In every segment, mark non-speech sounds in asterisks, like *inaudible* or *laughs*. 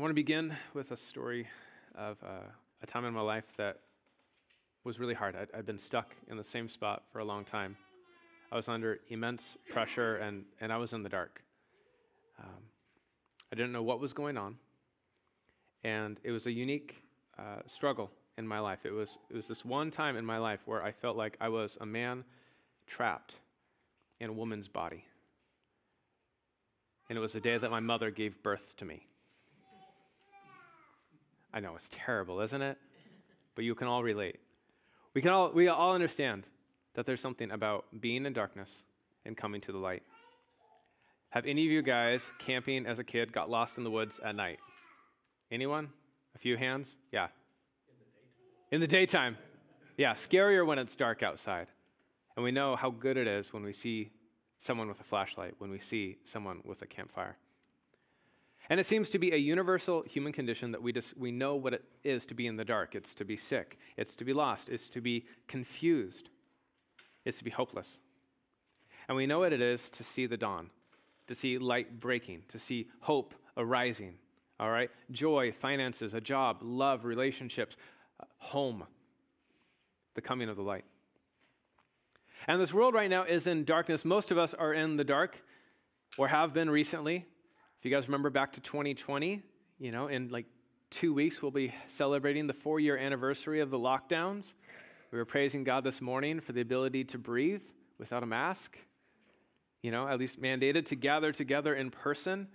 I want to begin with a story of uh, a time in my life that was really hard. I'd, I'd, been stuck in the same spot for a long time. I was under immense pressure and, and I was in the dark. Um, I didn't know what was going on. And it was a unique uh, struggle in my life. It was, it was this one time in my life where I felt like I was a man trapped in a woman's body. And it was the day that my mother gave birth to me. I know it's terrible, isn't it? But you can all relate. We can all we all understand that there's something about being in darkness and coming to the light. Have any of you guys camping as a kid got lost in the woods at night? Anyone? A few hands? Yeah. In the daytime. In the daytime. Yeah, scarier when it's dark outside. And we know how good it is when we see someone with a flashlight, when we see someone with a campfire. And it seems to be a universal human condition that we, just, we know what it is to be in the dark. It's to be sick, it's to be lost, it's to be confused, it's to be hopeless. And we know what it is to see the dawn, to see light breaking, to see hope arising. All right? Joy, finances, a job, love, relationships, uh, home, the coming of the light. And this world right now is in darkness. Most of us are in the dark or have been recently. If you guys remember back to 2020, you know, in like two weeks, we'll be celebrating the four year anniversary of the lockdowns. We were praising God this morning for the ability to breathe without a mask, you know, at least mandated to gather together in person.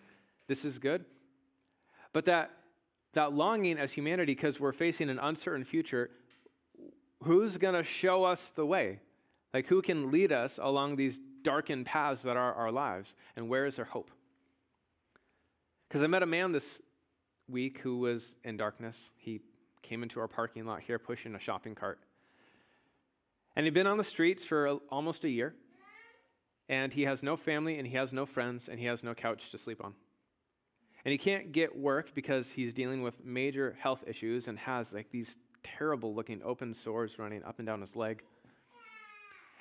This is good. But that, that longing as humanity, because we're facing an uncertain future, who's going to show us the way? Like, who can lead us along these darkened paths that are our lives? And where is our hope? Because I met a man this week who was in darkness. He came into our parking lot here pushing a shopping cart. And he'd been on the streets for a, almost a year. And he has no family and he has no friends and he has no couch to sleep on. And he can't get work because he's dealing with major health issues and has like these terrible looking open sores running up and down his leg.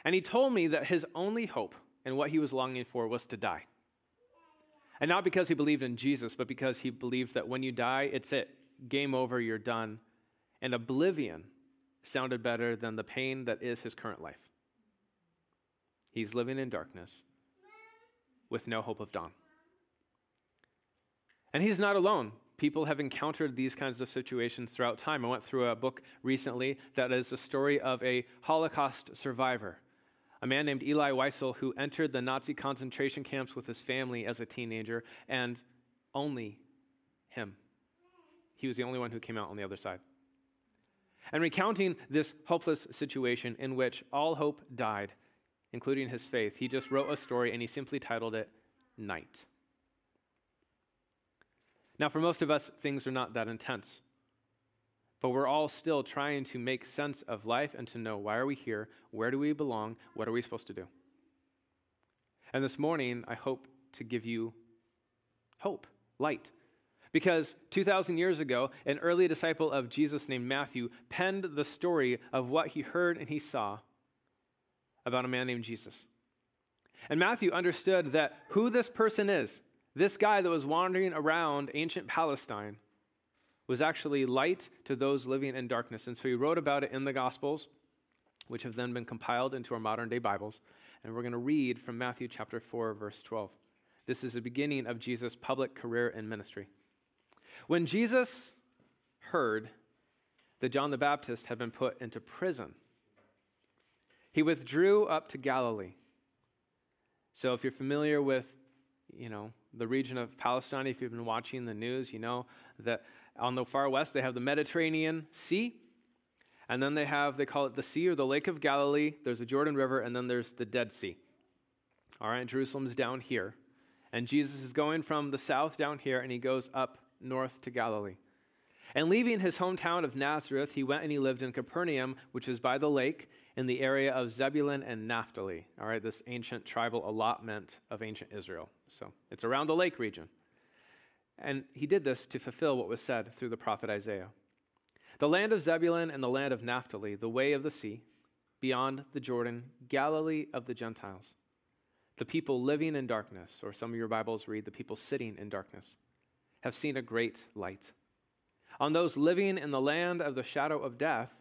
And he told me that his only hope and what he was longing for was to die. And not because he believed in Jesus, but because he believed that when you die, it's it. Game over, you're done. And oblivion sounded better than the pain that is his current life. He's living in darkness with no hope of dawn. And he's not alone. People have encountered these kinds of situations throughout time. I went through a book recently that is the story of a Holocaust survivor a man named Elie Wiesel who entered the Nazi concentration camps with his family as a teenager, and only him. He was the only one who came out on the other side. And recounting this hopeless situation in which all hope died, including his faith, he just wrote a story and he simply titled it Night. Now, for most of us, things are not that intense but we're all still trying to make sense of life and to know why are we here, where do we belong, what are we supposed to do. And this morning, I hope to give you hope, light. Because 2,000 years ago, an early disciple of Jesus named Matthew penned the story of what he heard and he saw about a man named Jesus. And Matthew understood that who this person is, this guy that was wandering around ancient Palestine, was actually light to those living in darkness. And so he wrote about it in the Gospels, which have then been compiled into our modern day Bibles. And we're going to read from Matthew chapter 4, verse 12. This is the beginning of Jesus' public career and ministry. When Jesus heard that John the Baptist had been put into prison, he withdrew up to Galilee. So if you're familiar with, you know, the region of Palestine, if you've been watching the news, you know that on the far west, they have the Mediterranean Sea. And then they have, they call it the Sea or the Lake of Galilee. There's the Jordan River, and then there's the Dead Sea. All right, Jerusalem's down here. And Jesus is going from the south down here, and he goes up north to Galilee. And leaving his hometown of Nazareth, he went and he lived in Capernaum, which is by the lake in the area of Zebulun and Naphtali. All right, this ancient tribal allotment of ancient Israel. So it's around the lake region. And he did this to fulfill what was said through the prophet Isaiah. The land of Zebulun and the land of Naphtali, the way of the sea, beyond the Jordan, Galilee of the Gentiles. The people living in darkness, or some of your Bibles read the people sitting in darkness, have seen a great light. On those living in the land of the shadow of death,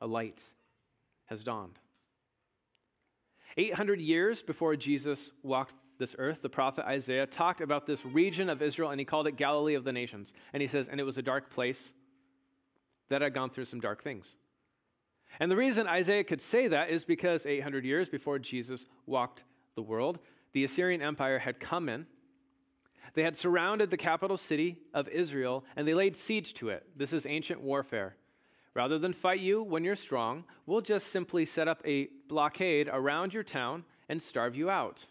a light has dawned. 800 years before Jesus walked this earth, the prophet Isaiah talked about this region of Israel and he called it Galilee of the nations. And he says, and it was a dark place that had gone through some dark things. And the reason Isaiah could say that is because 800 years before Jesus walked the world, the Assyrian Empire had come in. They had surrounded the capital city of Israel and they laid siege to it. This is ancient warfare. Rather than fight you when you're strong, we'll just simply set up a blockade around your town and starve you out.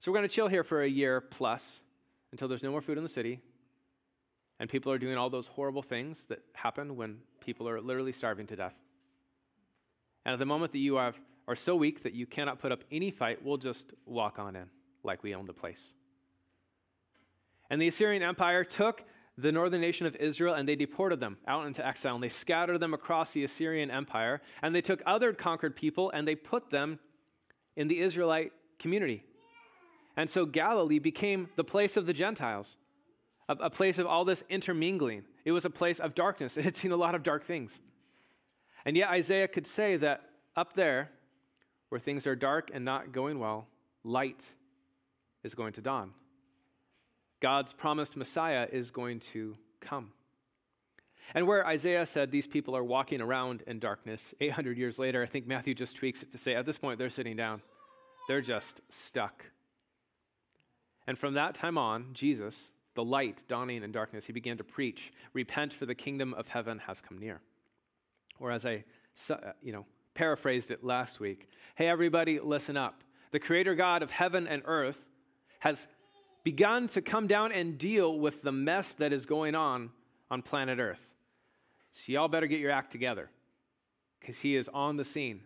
So we're going to chill here for a year plus until there's no more food in the city and people are doing all those horrible things that happen when people are literally starving to death. And at the moment that you have, are so weak that you cannot put up any fight, we'll just walk on in like we own the place. And the Assyrian Empire took the northern nation of Israel and they deported them out into exile and they scattered them across the Assyrian Empire and they took other conquered people and they put them in the Israelite community. And so Galilee became the place of the Gentiles, a, a place of all this intermingling. It was a place of darkness. *laughs* It had seen a lot of dark things. And yet Isaiah could say that up there, where things are dark and not going well, light is going to dawn. God's promised Messiah is going to come. And where Isaiah said these people are walking around in darkness, 800 years later, I think Matthew just tweaks it to say at this point they're sitting down. They're just stuck. And from that time on, Jesus, the light dawning in darkness, he began to preach, Repent, for the kingdom of heaven has come near. Or as I uh, you know, paraphrased it last week, hey, everybody, listen up. The creator God of heaven and earth has begun to come down and deal with the mess that is going on on planet Earth. So, y'all better get your act together because he is on the scene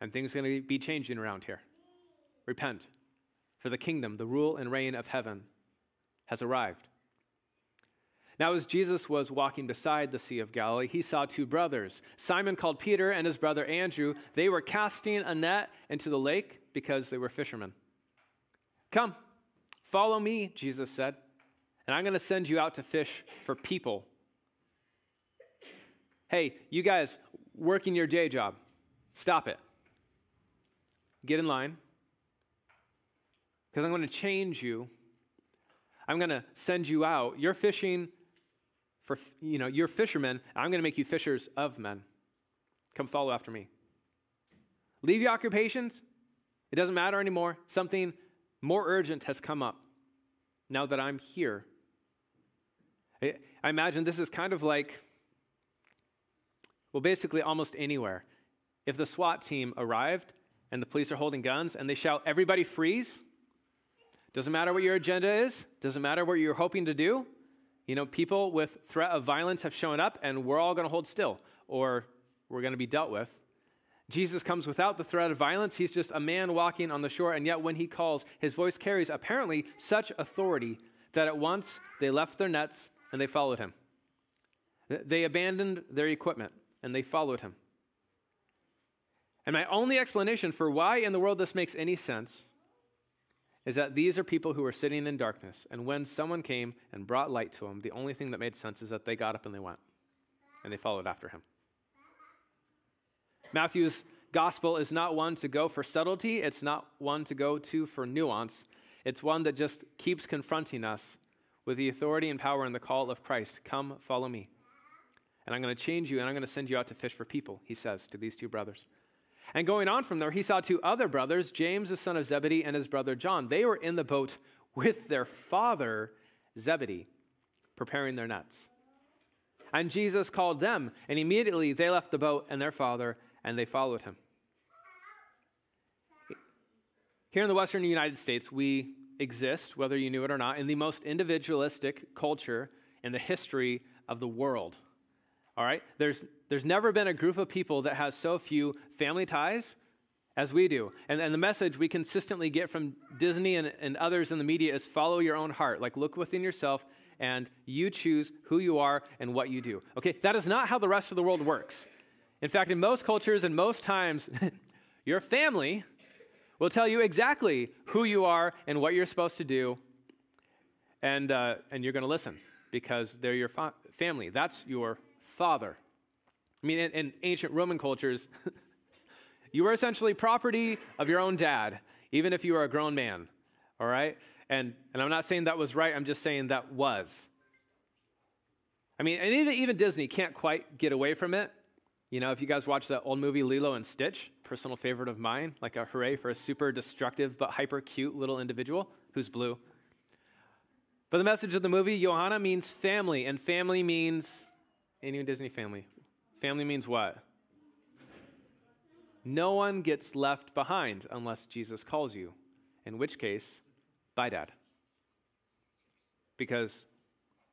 and things are going to be changing around here. Repent, for the kingdom, the rule and reign of heaven has arrived. Now, as Jesus was walking beside the Sea of Galilee, he saw two brothers, Simon called Peter and his brother Andrew. They were casting a net into the lake because they were fishermen. Come, follow me, Jesus said, and I'm going to send you out to fish for people. Hey, you guys working your day job, stop it. Get in line because I'm going to change you. I'm going to send you out. You're fishing for, you know, you're fishermen, I'm going to make you fishers of men. Come follow after me. Leave your occupations. It doesn't matter anymore. Something more urgent has come up now that I'm here. I imagine this is kind of like, well, basically almost anywhere. If the SWAT team arrived and the police are holding guns and they shout, everybody freeze, doesn't matter what your agenda is, doesn't matter what you're hoping to do, you know, people with threat of violence have shown up and we're all going to hold still or we're going to be dealt with. Jesus comes without the threat of violence. He's just a man walking on the shore, and yet when he calls, his voice carries apparently such authority that at once they left their nets and they followed him. They abandoned their equipment and they followed him. And my only explanation for why in the world this makes any sense is that these are people who were sitting in darkness. And when someone came and brought light to them, the only thing that made sense is that they got up and they went, and they followed after him. Matthew's gospel is not one to go for subtlety, it's not one to go to for nuance. It's one that just keeps confronting us with the authority and power and the call of Christ Come, follow me. And I'm going to change you, and I'm going to send you out to fish for people, he says to these two brothers. And going on from there, he saw two other brothers, James, the son of Zebedee, and his brother John. They were in the boat with their father, Zebedee, preparing their nets. And Jesus called them, and immediately they left the boat and their father, and they followed him. Here in the Western United States, we exist, whether you knew it or not, in the most individualistic culture in the history of the world. All right? There's, there's never been a group of people that has so few family ties as we do. And, and the message we consistently get from Disney and, and others in the media is follow your own heart. Like, look within yourself and you choose who you are and what you do. Okay? That is not how the rest of the world works. In fact, in most cultures and most times, *laughs* your family will tell you exactly who you are and what you're supposed to do. and, uh, and you're going to listen because they're your fa- family. That's your father. I mean, in, in ancient Roman cultures, *laughs* you were essentially property of your own dad, even if you were a grown man. All right? And, and I'm not saying that was right, I'm just saying that was. I mean, and even, even Disney can't quite get away from it. You know, if you guys watch that old movie Lilo and Stitch, personal favorite of mine, like a hooray for a super destructive but hyper cute little individual who's blue. But the message of the movie, Ohana means family, and family means any Disney family. Family means what? No one gets left behind unless Jesus calls you, in which case, bye, Dad. Because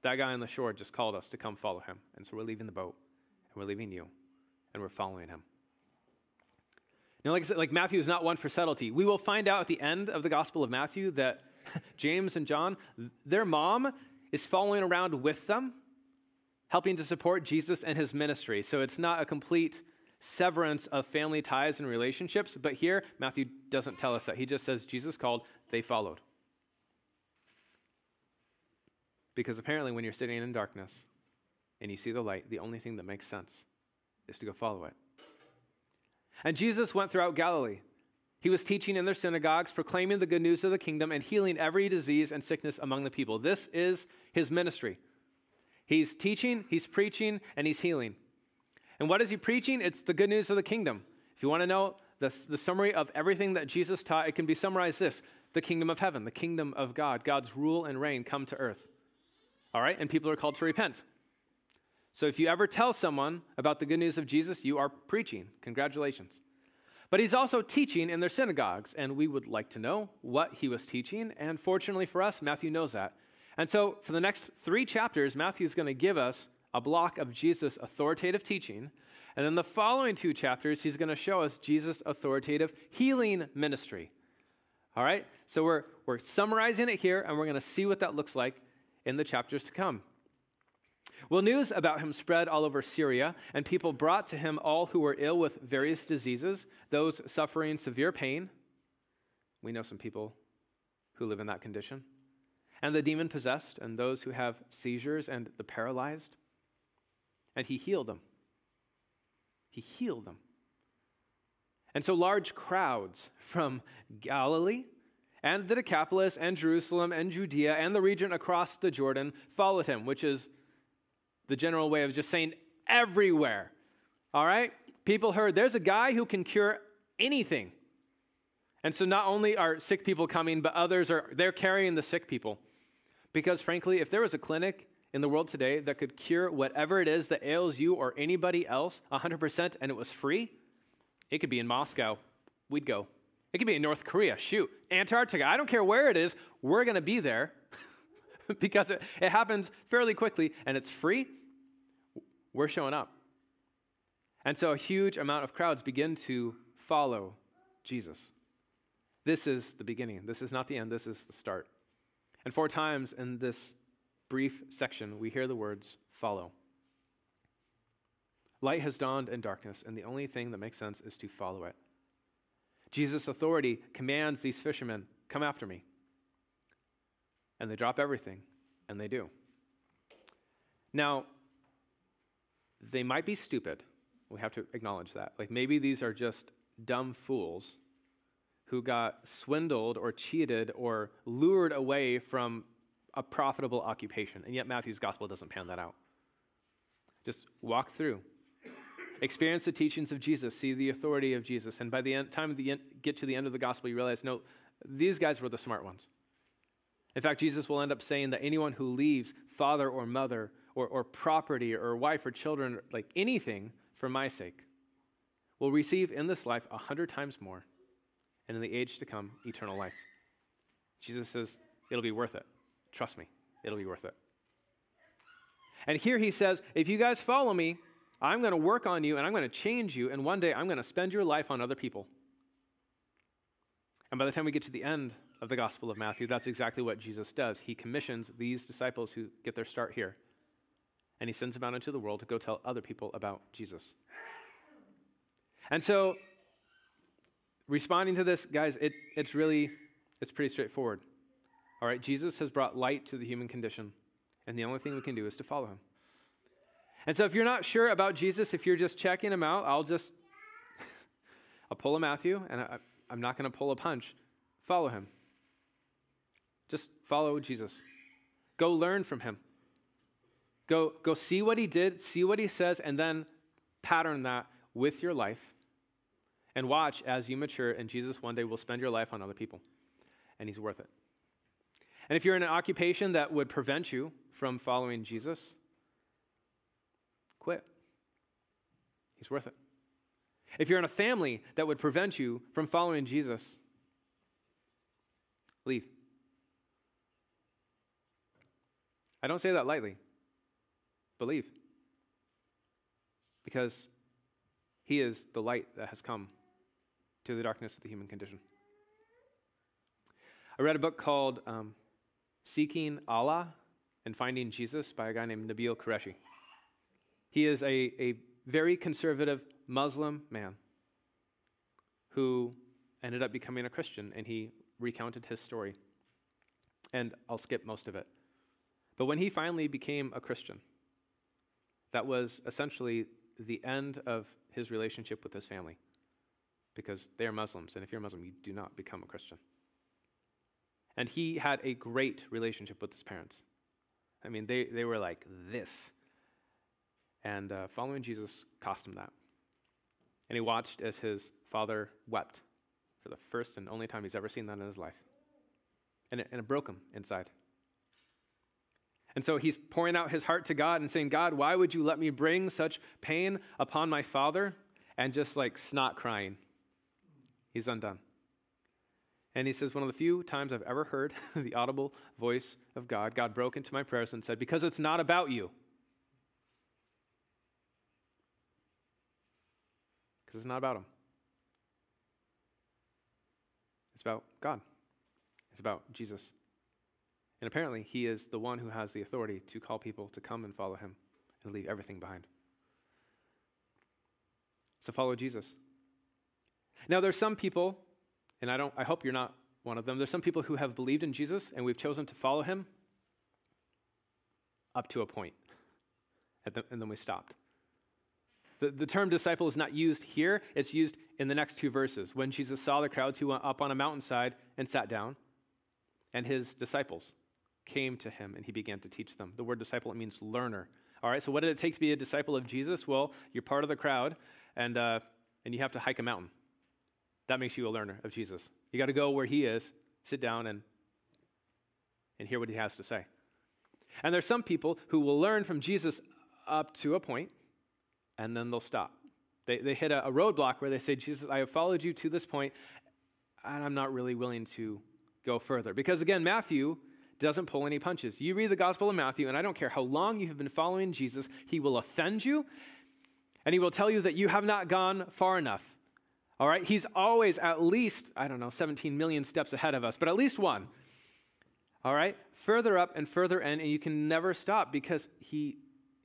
that guy on the shore just called us to come follow him. And so we're leaving the boat, and we're leaving you, and we're following him. Now, like I said, like Matthew is not one for subtlety. We will find out at the end of the Gospel of Matthew that *laughs* James and John, their mom is following around with them, helping to support Jesus and his ministry. So it's not a complete severance of family ties and relationships. But here, Matthew doesn't tell us that. He just says Jesus called, they followed. Because apparently, when you're sitting in darkness and you see the light, the only thing that makes sense is to go follow it. And Jesus went throughout Galilee. He was teaching in their synagogues, proclaiming the good news of the kingdom, and healing every disease and sickness among the people. This is his ministry. He's teaching, he's preaching, and he's healing. And what is he preaching? It's the good news of the kingdom. If you want to know the, the summary of everything that Jesus taught, it can be summarized this the kingdom of heaven, the kingdom of God, God's rule and reign come to earth. All right? And people are called to repent. So if you ever tell someone about the good news of Jesus, you are preaching. Congratulations. But he's also teaching in their synagogues, and we would like to know what he was teaching. And fortunately for us, Matthew knows that. And so for the next three chapters, Matthew is going to give us a block of Jesus' authoritative teaching. And then the following two chapters, he's going to show us Jesus' authoritative healing ministry. All right? So we're, we're summarizing it here, and we're going to see what that looks like in the chapters to come. Well, news about him spread all over Syria, and people brought to him all who were ill with various diseases, those suffering severe pain. We know some people who live in that condition. And the demon possessed, and those who have seizures, and the paralyzed and he healed them. He healed them. And so large crowds from Galilee and the Decapolis and Jerusalem and Judea and the region across the Jordan followed him, which is the general way of just saying everywhere. All right? People heard there's a guy who can cure anything. And so not only are sick people coming, but others are they're carrying the sick people. Because frankly, if there was a clinic in the world today that could cure whatever it is that ails you or anybody else 100% and it was free, it could be in Moscow. We'd go. It could be in North Korea. Shoot. Antarctica. I don't care where it is. We're going to be there *laughs* because it, it happens fairly quickly and it's free. We're showing up. And so a huge amount of crowds begin to follow Jesus. This is the beginning. This is not the end. This is the start. And four times in this brief section, we hear the words follow. Light has dawned in darkness, and the only thing that makes sense is to follow it. Jesus' authority commands these fishermen, Come after me. And they drop everything, and they do. Now, they might be stupid. We have to acknowledge that. Like maybe these are just dumb fools who got swindled or cheated or lured away from a profitable occupation. And yet, Matthew's gospel doesn't pan that out. Just walk through, experience the teachings of Jesus, see the authority of Jesus. And by the end, time you get to the end of the gospel, you realize no, these guys were the smart ones. In fact, Jesus will end up saying that anyone who leaves father or mother or, or property or wife or children, like anything for my sake, will receive in this life a hundred times more, and in the age to come, eternal life. Jesus says it'll be worth it. Trust me, it'll be worth it. And here he says, if you guys follow me, I'm going to work on you and I'm going to change you, and one day I'm going to spend your life on other people. And by the time we get to the end of the Gospel of Matthew, that's exactly what Jesus does. He commissions these disciples who get their start here, and he sends them out into the world to go tell other people about Jesus. And so, responding to this, guys, it, it's really, it's pretty straightforward. All right, Jesus has brought light to the human condition, and the only thing we can do is to follow him. And so if you're not sure about Jesus, if you're just checking him out, I'll just *laughs* I'll pull a Matthew, and I, I'm not going to pull a punch. Follow him. Just follow Jesus. Go learn from him. Go, go see what he did, see what he says, and then pattern that with your life. And watch as you mature, and Jesus one day will spend your life on other people. And he's worth it. And if you're in an occupation that would prevent you from following Jesus, quit. He's worth it. If you're in a family that would prevent you from following Jesus, leave. I don't say that lightly. Believe. Because he is the light that has come to the darkness of the human condition. I read a book called um, Seeking Allah and Finding Jesus by a guy named Nabeel Qureshi. He is a, a very conservative Muslim man who ended up becoming a Christian, and he recounted his story. And I'll skip most of it. But when he finally became a Christian, that was essentially the end of his relationship with his family because they are Muslims, and if you're a Muslim, you do not become a Christian. And he had a great relationship with his parents. I mean, they, they were like this. And uh, following Jesus cost him that. And he watched as his father wept for the first and only time he's ever seen that in his life. And it, and it broke him inside. And so he's pouring out his heart to God and saying, God, why would you let me bring such pain upon my father? And just like snot crying, he's undone. And he says, One of the few times I've ever heard *laughs* the audible voice of God, God broke into my prayers and said, Because it's not about you. because it's not about him. It's about God. It's about Jesus. And apparently, he is the one who has the authority to call people to come and follow him and leave everything behind. So follow Jesus. Now, there's some people, and I, don't, I hope you're not one of them, there's some people who have believed in Jesus and we've chosen to follow him up to a point, and then we stopped. The, the term disciple is not used here, it's used in the next two verses. When Jesus saw the crowds, he went up on a mountainside and sat down, and his disciples came to him and he began to teach them. The word disciple, means learner. All right, so what did it take to be a disciple of Jesus? Well, you're part of the crowd, and, uh, and you have to hike a mountain. That makes you a learner of Jesus. You got to go where he is, sit down, and, and hear what he has to say. And there's some people who will learn from Jesus up to a point, and then they'll stop. They, they hit a, a roadblock where they say, Jesus, I have followed you to this point, and I'm not really willing to go further. Because again, Matthew doesn't pull any punches. You read the Gospel of Matthew, and I don't care how long you have been following Jesus, he will offend you, and he will tell you that you have not gone far enough. All right? He's always at least, I don't know, 17 million steps ahead of us, but at least one. All right? Further up and further in, and you can never stop because he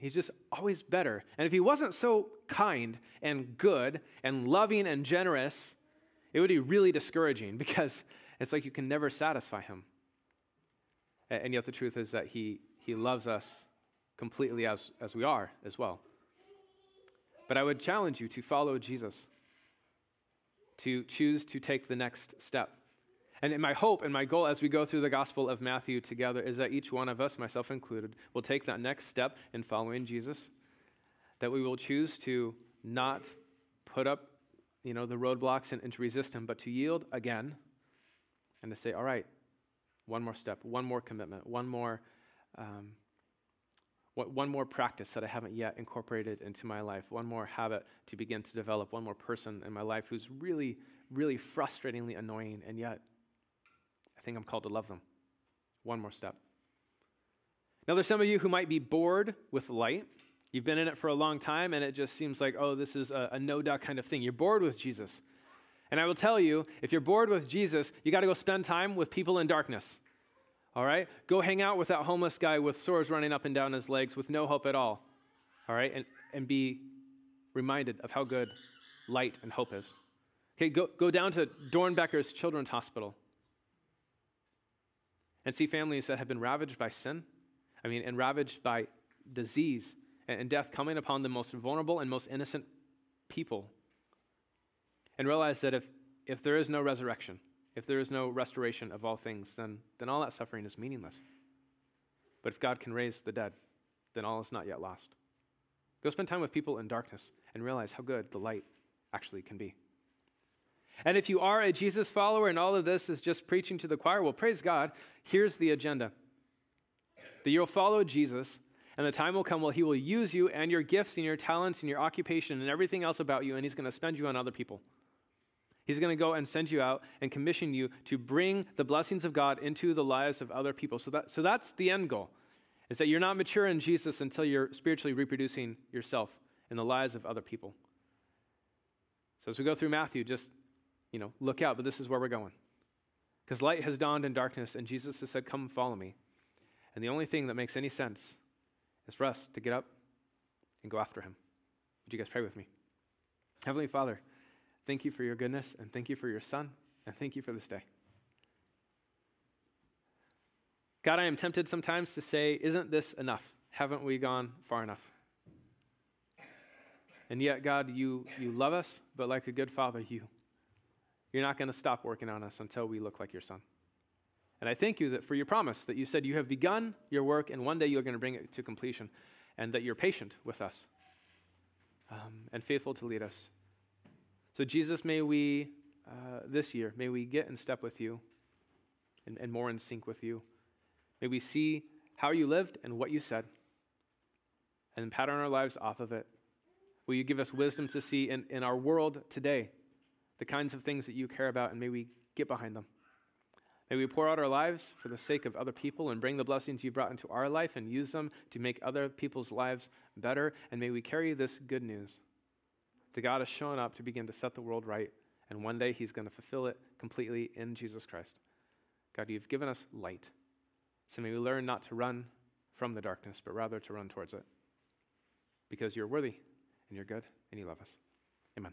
He's just always better. And if he wasn't so kind and good and loving and generous, it would be really discouraging *laughs* because it's like you can never satisfy him. And yet the truth is that he, he loves us completely as, as we are as well. But I would challenge you to follow Jesus, to choose to take the next step. And my hope and my goal as we go through the Gospel of Matthew together is that each one of us, myself included, will take that next step in following Jesus, that we will choose to not put up you know, the roadblocks and, and to resist him, but to yield again and to say, all right, one more step, one more commitment, one more, um, one more practice that I haven't yet incorporated into my life, one more habit to begin to develop, one more person in my life who's really, really frustratingly annoying, and yet I think I'm called to love them. One more step. Now, there's some of you who might be bored with light. You've been in it for a long time, and it just seems like, oh, this is a, a no doubt kind of thing. You're bored with Jesus. And I will tell you, if you're bored with Jesus, you got to go spend time with people in darkness. All right? Go hang out with that homeless guy with sores running up and down his legs with no hope at all. All right? And, and be reminded of how good light and hope is. Okay, go, go down to Doernbecher's Children's Hospital and see families that have been ravaged by sin, I mean, and ravaged by disease and, and death coming upon the most vulnerable and most innocent people. And realize that if, if there is no resurrection, if there is no restoration of all things, then, then all that suffering is meaningless. But if God can raise the dead, then all is not yet lost. Go spend time with people in darkness and realize how good the light actually can be. And if you are a Jesus follower and all of this is just preaching to the choir, well, praise God. Here's the agenda that you'll follow Jesus, and the time will come where he will use you and your gifts and your talents and your occupation and everything else about you, and he's going to spend you on other people. He's going to go and send you out and commission you to bring the blessings of God into the lives of other people. So, that, so that's the end goal, is that you're not mature in Jesus until you're spiritually reproducing yourself in the lives of other people. So as we go through Matthew, just, you know, look out, but this is where we're going. Because light has dawned in darkness, and Jesus has said, Come follow me. And the only thing that makes any sense is for us to get up and go after him. Would you guys pray with me? Heavenly Father, Thank you for your goodness, and thank you for your Son, and thank you for this day. God, I am tempted sometimes to say, Isn't this enough? Haven't we gone far enough? And yet, God, you, you love us, but like a good father, you, you're not going to stop working on us until we look like your Son. And I thank you that for your promise that you said you have begun your work, and one day you're going to bring it to completion, and that you're patient with us um, and faithful to lead us so, Jesus, may we, uh, this year, may we get in step with you and, and more in sync with you. May we see how you lived and what you said and pattern our lives off of it. Will you give us wisdom to see in, in our world today the kinds of things that you care about, and may we get behind them. May we pour out our lives for the sake of other people and bring the blessings you brought into our life and use them to make other people's lives better. And may we carry this good news that God has shown up to begin to set the world right, and one day He's going to fulfill it completely in Jesus Christ. God, you've given us light. So may we learn not to run from the darkness, but rather to run towards it. Because you're worthy, and you're good, and you love us. Amen.